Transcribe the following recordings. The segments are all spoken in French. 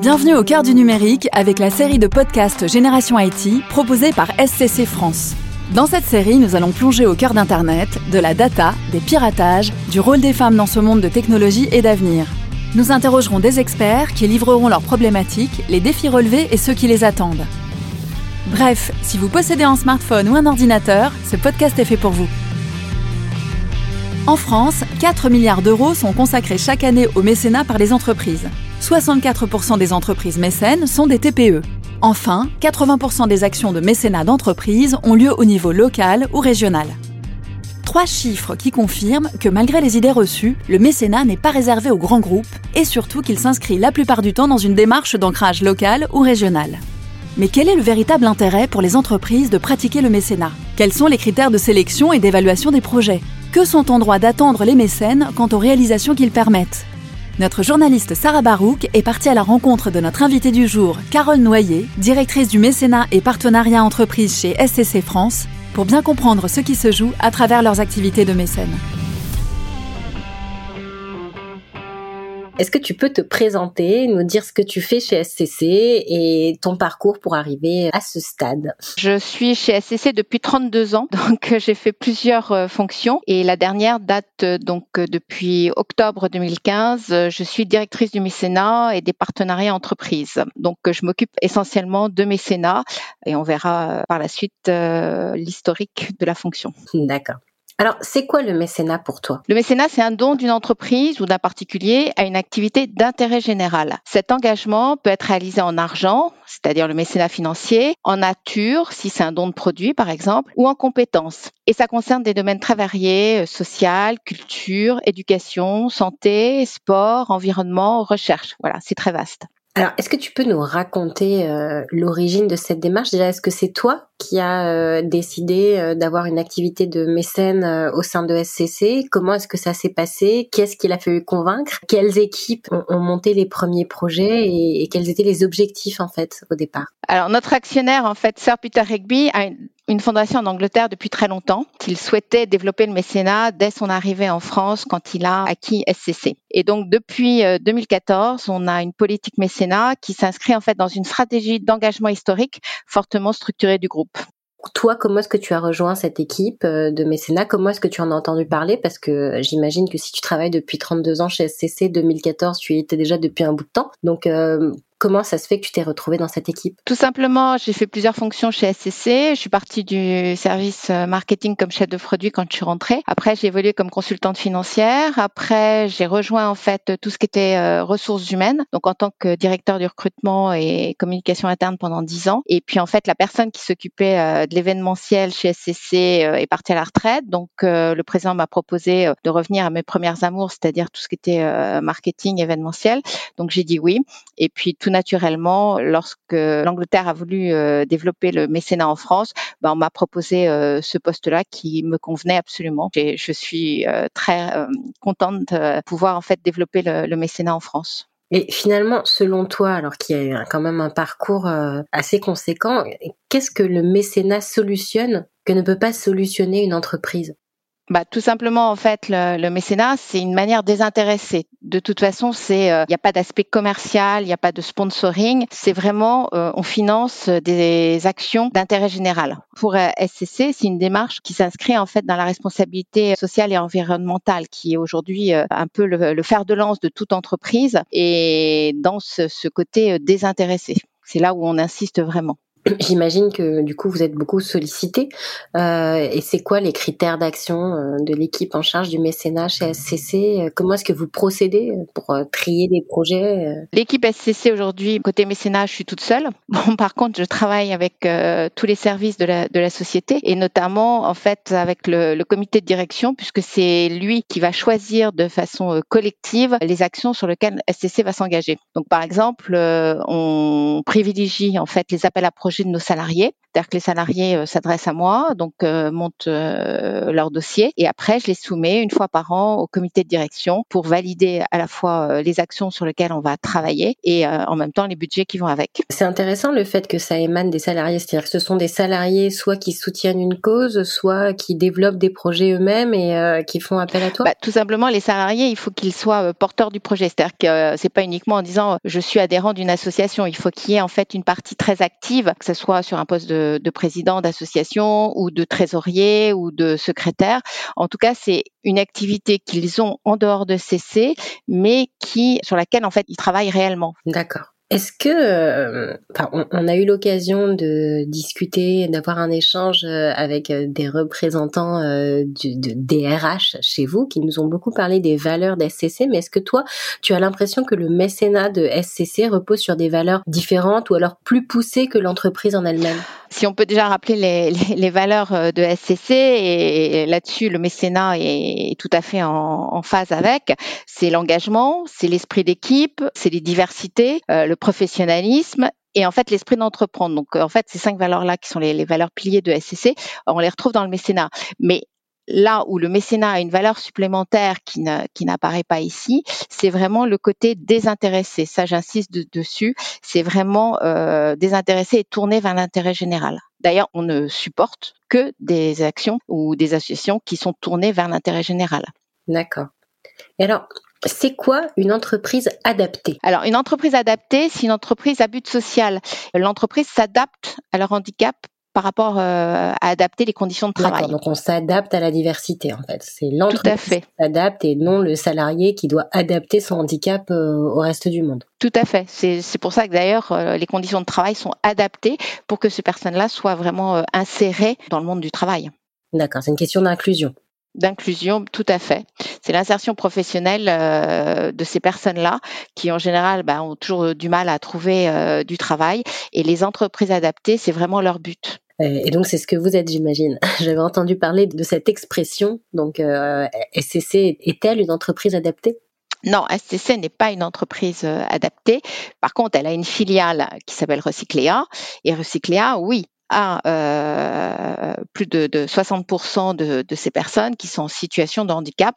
Bienvenue au cœur du numérique avec la série de podcasts Génération IT proposée par SCC France. Dans cette série, nous allons plonger au cœur d'Internet, de la data, des piratages, du rôle des femmes dans ce monde de technologie et d'avenir. Nous interrogerons des experts qui livreront leurs problématiques, les défis relevés et ceux qui les attendent. Bref, si vous possédez un smartphone ou un ordinateur, ce podcast est fait pour vous. En France, 4 milliards d'euros sont consacrés chaque année au mécénat par les entreprises. 64% des entreprises mécènes sont des TPE. Enfin, 80% des actions de mécénat d'entreprises ont lieu au niveau local ou régional. Trois chiffres qui confirment que malgré les idées reçues, le mécénat n'est pas réservé aux grands groupes et surtout qu'il s'inscrit la plupart du temps dans une démarche d'ancrage local ou régional. Mais quel est le véritable intérêt pour les entreprises de pratiquer le mécénat? Quels sont les critères de sélection et d'évaluation des projets? Que sont en droit d'attendre les mécènes quant aux réalisations qu'ils permettent? Notre journaliste Sarah Barouk est partie à la rencontre de notre invitée du jour, Carole Noyer, directrice du mécénat et partenariat entreprise chez SCC France, pour bien comprendre ce qui se joue à travers leurs activités de mécène. Est-ce que tu peux te présenter, nous dire ce que tu fais chez SCC et ton parcours pour arriver à ce stade? Je suis chez SCC depuis 32 ans, donc euh, j'ai fait plusieurs euh, fonctions et la dernière date euh, donc depuis octobre 2015. Je suis directrice du mécénat et des partenariats entreprises. Donc je m'occupe essentiellement de mécénat et on verra par la suite l'historique de la fonction. D'accord. Alors, c'est quoi le mécénat pour toi? Le mécénat, c'est un don d'une entreprise ou d'un particulier à une activité d'intérêt général. Cet engagement peut être réalisé en argent, c'est-à-dire le mécénat financier, en nature, si c'est un don de produit par exemple, ou en compétences. Et ça concerne des domaines très variés, euh, social, culture, éducation, santé, sport, environnement, recherche. Voilà, c'est très vaste. Alors, est-ce que tu peux nous raconter euh, l'origine de cette démarche? Déjà, est-ce que c'est toi qui as euh, décidé euh, d'avoir une activité de mécène au sein de SCC Comment est-ce que ça s'est passé? Qu'est-ce qu'il a fallu convaincre? Quelles équipes ont, monté les premiers projets et, et, quels étaient les objectifs en fait au départ? Alors, notre actionnaire, en fait, Sir Peter Rigby, a une fondation en Angleterre depuis très longtemps, qu'il souhaitait développer le mécénat dès son arrivée en France quand il a acquis SCC. Et donc depuis 2014, euh, on a une politique mécénat qui s'inscrit en fait dans une stratégie d'engagement historique fortement structurée du groupe. Toi, comment est-ce que tu as rejoint cette équipe euh, de mécénat? Comment est-ce que tu en as entendu parler? Parce que j'imagine que si tu travailles depuis 32 ans chez SCC, 2014, tu y étais déjà depuis un bout de temps. Donc, euh, Comment ça se fait que tu t'es retrouvée dans cette équipe? Tout simplement, j'ai fait plusieurs fonctions chez SCC. Je suis partie du service euh, marketing comme chef de produit quand je suis rentrée. Après, j'ai évolué comme consultante financière. Après, j'ai rejoint en fait tout ce qui était euh, ressources humaines, donc en tant que directeur du recrutement et communication interne pendant dix ans. Et puis en fait, la personne qui s'occupait euh, de l'événementiel chez SCC est partie à la retraite. Donc le président m'a proposé de revenir à mes premières amours, c'est-à-dire tout ce qui était marketing événementiel. Donc j'ai dit oui. Et puis tout naturellement, lorsque l'Angleterre a voulu euh, développer le mécénat en France, ben, on m'a proposé euh, ce poste-là qui me convenait absolument. Je suis euh, très contente de pouvoir en fait développer le mécénat en France. Et finalement, selon toi, alors qu'il y a quand même un parcours assez conséquent, qu'est-ce que le mécénat solutionne que ne peut pas solutionner une entreprise? Bah, tout simplement, en fait, le, le mécénat, c'est une manière désintéressée. De toute façon, c'est, il euh, n'y a pas d'aspect commercial, il n'y a pas de sponsoring. C'est vraiment, euh, on finance des actions d'intérêt général. Pour euh, SCC, c'est une démarche qui s'inscrit en fait dans la responsabilité sociale et environnementale, qui est aujourd'hui un peu le, le, fer de lance de toute entreprise, et dans ce, ce côté désintéressé. C'est là où on insiste vraiment. J'imagine que du coup vous êtes beaucoup sollicité. Euh, et c'est quoi les critères d'action euh, de l'équipe en charge du mécénat chez SCC euh, Comment est-ce que vous procédez pour trier les projets L'équipe SCC aujourd'hui, côté mécénat, je suis toute seule. Bon, par contre, je travaille avec tous les services de la, société et notamment en fait avec le, le comité de direction puisque c'est lui qui va choisir de façon collective les actions sur lesquelles SCC va s'engager. Donc par exemple, on privilégie en fait les appels à projets projets de nos salariés. C'est-à-dire que les salariés s'adressent à moi, donc montent leur dossier et après je les soumets une fois par an au comité de direction pour valider à la fois les actions sur lesquelles on va travailler et en même temps les budgets qui vont avec. C'est intéressant le fait que ça émane des salariés, c'est-à-dire que ce sont des salariés soit qui soutiennent une cause, soit qui développent des projets eux-mêmes et qui font appel à toi. Bah, tout simplement, les salariés, il faut qu'ils soient porteurs du projet, c'est-à-dire que c'est pas uniquement en disant je suis adhérent d'une association, il faut qu'il y ait en fait une partie très active, que ce soit sur un poste de de, président d'association ou de trésorier ou de secrétaire. En tout cas, c'est une activité qu'ils ont en dehors de CC, mais qui sur laquelle en fait ils travaillent réellement. D'accord. Est-ce que, euh, on, a eu l'occasion de discuter, d'avoir un échange euh, avec euh, des représentants de DRH chez vous qui nous ont beaucoup parlé des valeurs d'SCC, mais est-ce que toi, tu as l'impression que le mécénat de SCC repose sur des valeurs différentes ou alors plus poussées que l'entreprise en elle-même? Si on peut déjà rappeler les, les, valeurs de SCC, et, là-dessus, le mécénat est, tout à fait en, phase avec, c'est l'engagement, c'est l'esprit d'équipe, c'est les diversités, professionnalisme et en fait l'esprit d'entreprendre. Donc en fait ces cinq valeurs là qui sont les, les, valeurs piliers de SCC, on les retrouve dans le mécénat. Mais là où le mécénat a une valeur supplémentaire qui, n'apparaît pas ici, c'est vraiment le côté désintéressé. Ça, j'insiste dessus. C'est vraiment euh, désintéressé et tourné vers l'intérêt général. D'ailleurs, on ne supporte que des actions ou des associations qui sont tournées vers l'intérêt général. D'accord. Et alors, c'est quoi une entreprise adaptée? Alors, une entreprise adaptée, c'est une entreprise à but social. L'entreprise s'adapte à leur handicap par rapport euh, à adapter les conditions de travail. Donc on s'adapte à la diversité en fait. C'est l'entreprise qui s'adapte et non le salarié qui doit adapter son handicap euh, au reste du monde. Tout à fait. C'est pour ça que d'ailleurs euh, les conditions de travail sont adaptées pour que ces personnes-là soient vraiment insérées dans le monde du travail. D'accord, c'est une question d'inclusion d'inclusion, tout à fait. C'est l'insertion professionnelle euh, de ces personnes-là qui, en général, bah, ont toujours du mal à trouver euh, du travail. Et les entreprises adaptées, c'est vraiment leur but. Et donc c'est ce que vous êtes, j'imagine. J'avais entendu parler de cette expression. Donc euh, SCC est-elle une entreprise adaptée? Non, SCC n'est pas une entreprise adaptée. Par contre, elle a une filiale qui s'appelle Recycléa. Et Recycléa, oui, à euh, plus de, 60% de, ces personnes qui sont en situation de handicap.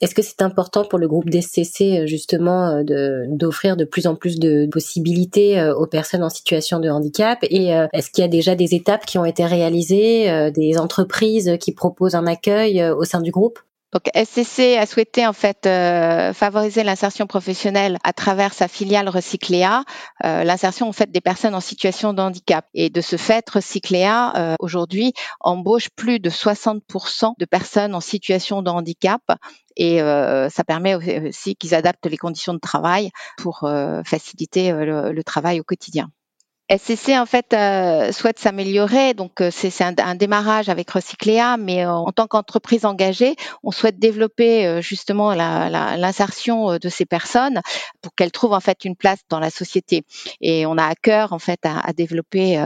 Est-ce que c'est important pour le groupe DCC justement euh, d'offrir de, plus en plus de possibilités euh, aux personnes en situation de handicap? Et est-ce qu'il y a déjà des étapes qui ont été réalisées, des entreprises qui proposent un accueil au sein du groupe? Donc SCC a souhaité en fait euh, favoriser l'insertion professionnelle à travers sa filiale Recycléa, euh, l'insertion en fait des personnes en situation de handicap. Et de ce fait, Recycléa euh, aujourd'hui embauche plus de 60% de personnes en situation de handicap et ça permet aussi qu'ils adaptent les conditions de travail pour faciliter le travail au quotidien. SCC en fait euh, souhaite s'améliorer, donc euh, c'est un, démarrage avec Recycléa, mais euh, en tant qu'entreprise engagée, on souhaite développer justement l'insertion de ces personnes pour qu'elles trouvent en fait une place dans la société. Et on a à cœur en fait à, développer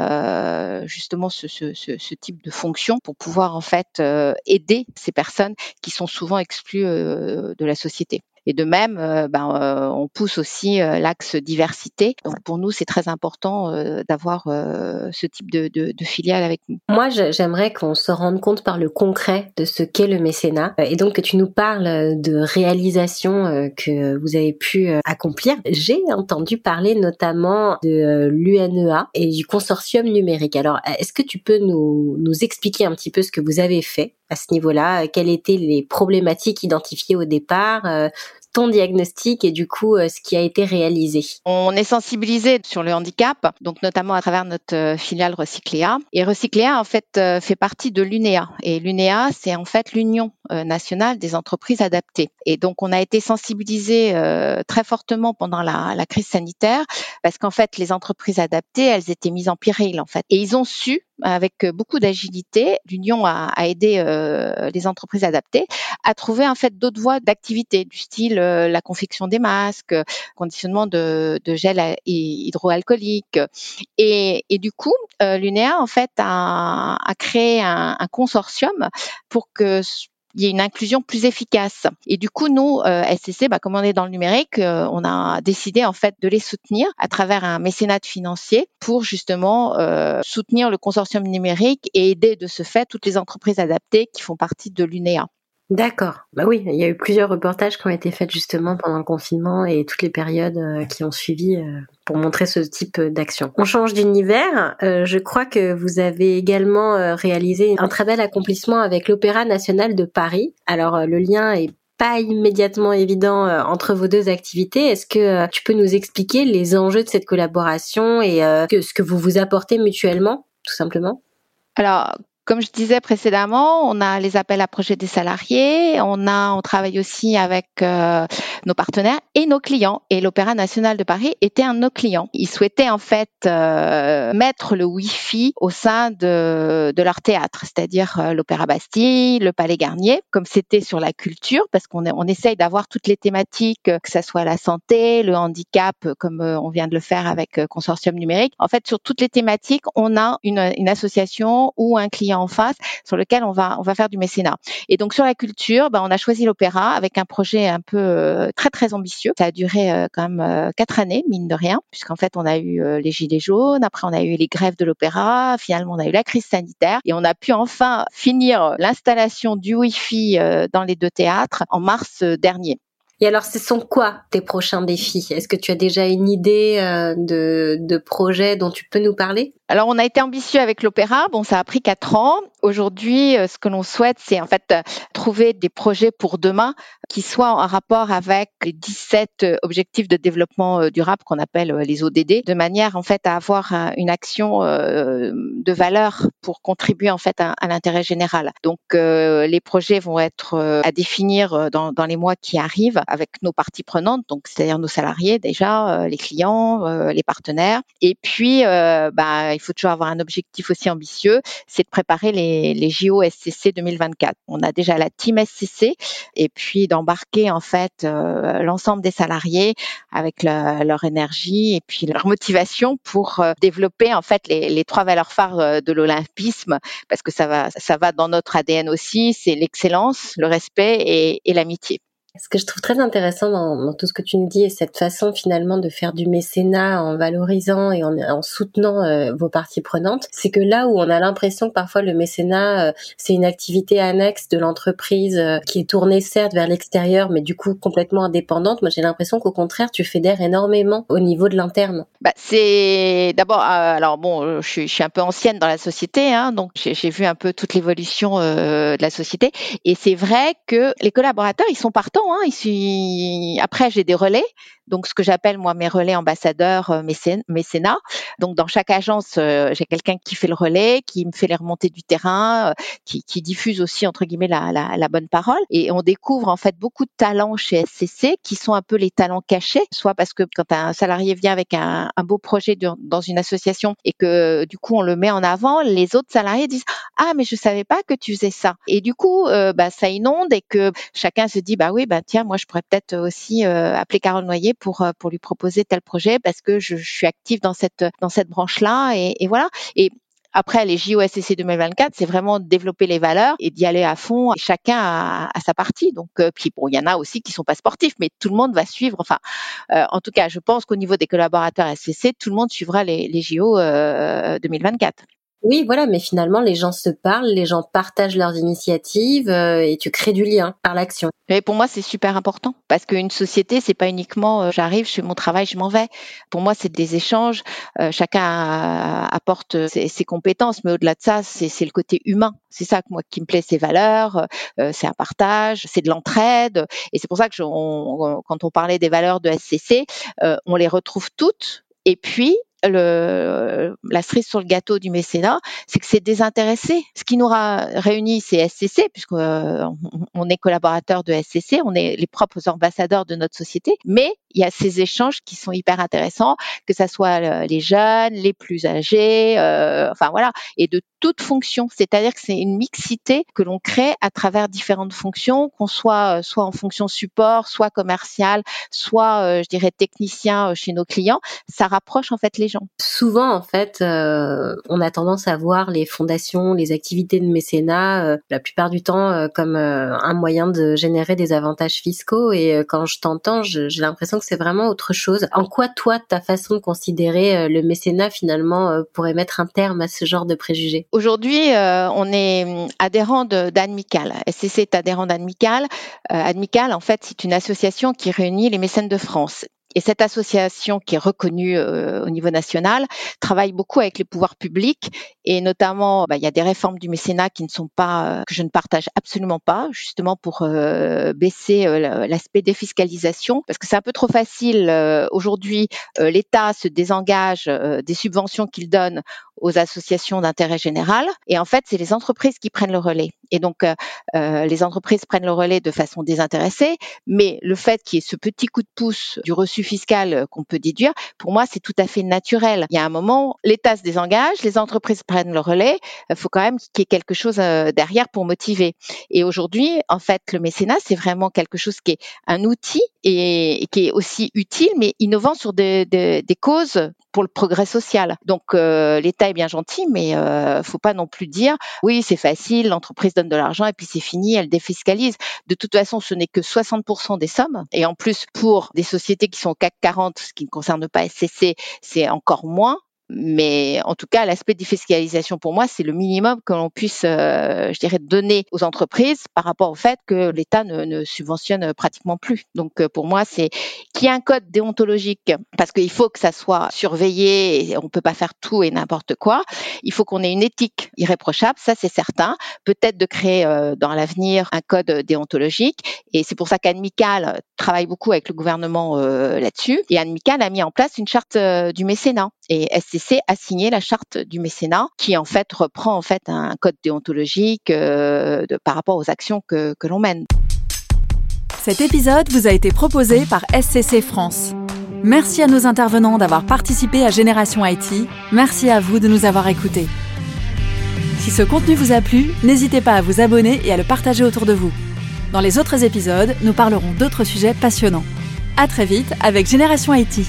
justement ce, ce, type de fonction pour pouvoir en fait aider ces personnes qui sont souvent exclues de la société. Et de même, euh, ben, euh, on pousse aussi euh, l'axe diversité. Donc pour nous, c'est très important d'avoir ce type de, de, de, filiale avec nous. Moi, j'aimerais qu'on se rende compte par le concret de ce qu'est le mécénat et donc que tu nous parles de réalisations que vous avez pu accomplir. J'ai entendu parler notamment de l'UNEA et du consortium numérique. Alors, est-ce que tu peux nous, nous expliquer un petit peu ce que vous avez fait? À ce niveau-là Quelles étaient les problématiques identifiées au départ ton diagnostic et du coup euh, ce qui a été réalisé On est sensibilisé sur le handicap, donc notamment à travers notre euh, filiale Recycléa. Et Recycléa en fait euh, fait partie de l'UNEA. Et l'UNEA, c'est en fait l'Union nationale des entreprises adaptées. Et donc on a été sensibilisé très fortement pendant la, crise sanitaire parce qu'en fait les entreprises adaptées, elles étaient mises en péril en fait. Et ils ont su avec beaucoup d'agilité, l'Union a, a aidé euh, les entreprises adaptées à trouver en fait d'autres voies d'activité du style la confection des masques, conditionnement de, gel hydroalcoolique. Et, et, du coup, euh, l'UNEA en fait a, a créé un, consortium pour que il y ait une inclusion plus efficace. Et du coup, nous, SCC, bah, comme on est dans le numérique, on a décidé en fait de les soutenir à travers un mécénat financier pour justement soutenir le consortium numérique et aider de ce fait toutes les entreprises adaptées qui font partie de l'UNEA. D'accord. Bah oui, il y a eu plusieurs reportages qui ont été faits justement pendant le confinement et toutes les périodes euh, qui ont suivi euh, pour montrer ce type d'action. On change d'univers. Euh, je crois que vous avez également réalisé un très bel accomplissement avec l'Opéra national de Paris. Alors le lien est pas immédiatement évident entre vos deux activités. Est-ce que tu peux nous expliquer les enjeux de cette collaboration et ce que vous vous apportez mutuellement, tout simplement? Alors, comme je disais précédemment, on a les appels à projets des salariés, on a, on travaille aussi avec euh, nos partenaires et nos clients. Et l'Opéra national de Paris était un de nos clients. Ils souhaitaient en fait euh, mettre le Wi-Fi au sein de, de leur théâtre, c'est-à-dire euh, l'Opéra Bastille, le Palais Garnier, comme c'était sur la culture, parce qu'on on essaye d'avoir toutes les thématiques, que ça soit la santé, le handicap, comme on vient de le faire avec Consortium numérique. En fait, sur toutes les thématiques, on a une, une association ou un client en face sur lequel on va on va faire du mécénat. Et donc sur la culture, ben, on a choisi l'opéra avec un projet un peu euh, très très ambitieux. Ça a duré euh, quand même euh, quatre années mine de rien, puisqu'en fait on a eu les gilets jaunes, après on a eu les grèves de l'opéra, finalement on a eu la crise sanitaire et on a pu enfin finir l'installation du Wi-Fi dans les deux théâtres en mars dernier. Et alors, ce sont quoi tes prochains défis? Est-ce que tu as déjà une idée de, de projet dont tu peux nous parler? Alors, on a été ambitieux avec l'opéra. Bon, ça a pris quatre ans. Aujourd'hui, euh, ce que l'on souhaite, c'est en fait euh, trouver des projets pour demain qui soient en rapport avec les 17 euh, objectifs de développement durable qu'on appelle les ODD, de manière en fait à avoir une action de valeur pour contribuer en fait à, l'intérêt général. Donc, les projets vont être à définir dans, dans les mois qui arrivent avec nos parties prenantes, donc c'est-à-dire nos salariés déjà, les clients, les partenaires, et puis bah, il faut toujours avoir un objectif aussi ambitieux, c'est de préparer les, les JO SCC 2024. On a déjà la team SCC et puis d'embarquer en fait euh, l'ensemble des salariés avec leur énergie et puis leur motivation pour euh, développer en fait les, trois valeurs phares euh, de l'olympisme parce que ça va ça va dans notre ADN aussi, c'est l'excellence, le respect et l'amitié. Ce que je trouve très intéressant dans, dans, tout ce que tu nous dis et cette façon finalement de faire du mécénat en valorisant et en, en soutenant euh, vos parties prenantes, c'est que là où on a l'impression que parfois le mécénat euh, c'est une activité annexe de l'entreprise euh, qui est tournée certes vers l'extérieur mais du coup complètement indépendante, moi j'ai l'impression qu'au contraire tu fédères énormément au niveau de l'interne. Bah, c'est d'abord alors bon je suis, je suis, un peu ancienne dans la société hein, donc j'ai vu un peu toute l'évolution de la société et c'est vrai que les collaborateurs ils sont partants Hein, après, j'ai des relais donc ce que j'appelle moi mes relais ambassadeurs euh, mécénat. Donc dans chaque agence, euh, j'ai quelqu'un qui fait le relais, qui me fait les remontées du terrain, euh, qui, diffuse aussi entre guillemets la, bonne parole. Et on découvre en fait beaucoup de talents chez SCC qui sont un peu les talents cachés, soit parce que quand un salarié vient avec un, un beau projet dans une association et que du coup on le met en avant, les autres salariés disent ah mais je savais pas que tu faisais ça. Et du coup bah, ça inonde et que chacun se dit bah oui bah tiens moi je pourrais peut-être aussi appeler Carole Noyer pour euh, pour lui proposer tel projet parce que je, suis active dans cette dans cette branche là et, et voilà et après, les JOSCC 2024, c'est vraiment développer les valeurs et d'y aller à fond. Chacun a, sa partie. Donc, euh, puis bon, il y en a aussi qui sont pas sportifs, mais tout le monde va suivre. Enfin, euh, en tout cas, je pense qu'au niveau des collaborateurs SCC, tout le monde suivra les, les JO euh, 2024. Oui, voilà, mais finalement, les gens se parlent, les gens partagent leurs initiatives euh, et tu crées du lien par l'action. Et pour moi, c'est super important parce qu'une société, c'est pas uniquement euh, j'arrive, je fais mon travail, je m'en vais. Pour moi, c'est des échanges. Euh, chacun apporte ses, compétences, mais au-delà de ça, c'est le côté humain. C'est ça moi qui me plaît, ces valeurs, c'est un partage, c'est de l'entraide. Et c'est pour ça que je, quand on parlait des valeurs de SCC, on les retrouve toutes. Et puis, le, la cerise sur le gâteau du mécénat, c'est que c'est désintéressé. Ce qui nous a réunis, c'est SCC, puisqu'on euh, on est collaborateurs de SCC, on est les propres ambassadeurs de notre société, mais il y a ces échanges qui sont hyper intéressants, que ça soit euh, les jeunes, les plus âgés, euh, enfin voilà, et de toute fonction. C'est-à-dire que c'est une mixité que l'on crée à travers différentes fonctions, qu'on soit euh, soit en fonction support, soit commercial, soit je dirais technicien chez nos clients. Ça rapproche en fait les gens. Souvent, en fait, euh, on a tendance à voir les fondations, les activités de mécénat, euh, la plupart du temps, euh, comme un moyen de générer des avantages fiscaux. Et quand je t'entends, j'ai l'impression que c'est vraiment autre chose. En quoi, toi, ta façon de considérer le mécénat, finalement, pourrait mettre un terme à ce genre de préjugés? Aujourd'hui, on est hum, adhérent d'Admical. SCC est adhérent d'Admical. Admical, en fait, c'est une association qui réunit les mécènes de France. Et cette association qui est reconnue euh, au niveau national travaille beaucoup avec les pouvoirs publics et notamment, bah, il y a des réformes du mécénat qui ne sont pas euh, que je ne partage absolument pas, justement pour euh, baisser l'aspect défiscalisation, parce que c'est un peu trop facile aujourd'hui. L'État se désengage des subventions qu'il donne aux associations d'intérêt général. Et en fait, c'est les entreprises qui prennent le relais. Et donc, euh, euh, les entreprises prennent le relais de façon désintéressée. Mais le fait qu'il y ait ce petit coup de pouce du reçu fiscal euh, qu'on peut déduire, pour moi, c'est tout à fait naturel. Il y a un moment, l'État se désengage, les entreprises prennent le relais. Il faut quand même qu'il y ait quelque chose derrière pour motiver. Et aujourd'hui, en fait, le mécénat, c'est vraiment quelque chose qui est un outil et, qui est aussi utile, mais innovant sur des, des, causes pour le progrès social. Donc euh, l'État est bien gentil, mais euh, faut pas non plus dire oui c'est facile, l'entreprise donne de l'argent et puis c'est fini, elle défiscalise. De toute façon, ce n'est que 60% des sommes, et en plus pour des sociétés qui sont au CAC 40, ce qui ne concerne pas SCC, c'est encore moins. Mais en tout cas, l'aspect défiscalisation pour moi, c'est le minimum que l'on puisse, euh, je dirais, donner aux entreprises par rapport au fait que l'État ne, ne, subventionne pratiquement plus. Donc euh, pour moi, c'est qu'il y ait un code déontologique parce qu'il faut que ça soit surveillé et on peut pas faire tout et n'importe quoi. Il faut qu'on ait une éthique irréprochable, ça c'est certain. Peut-être de créer euh, dans l'avenir un code déontologique et c'est pour ça qu'Anmical travaille beaucoup avec le gouvernement là-dessus et Anmical a mis en place une charte du mécénat et SCC a signé la charte du mécénat qui en fait reprend en fait un code déontologique euh, par rapport aux actions que, que l'on mène. Cet épisode vous a été proposé par SCC France. Merci à nos intervenants d'avoir participé à Génération IT. Merci à vous de nous avoir écoutés. Si ce contenu vous a plu, n'hésitez pas à vous abonner et à le partager autour de vous. Dans les autres épisodes, nous parlerons d'autres sujets passionnants. À très vite avec Génération IT.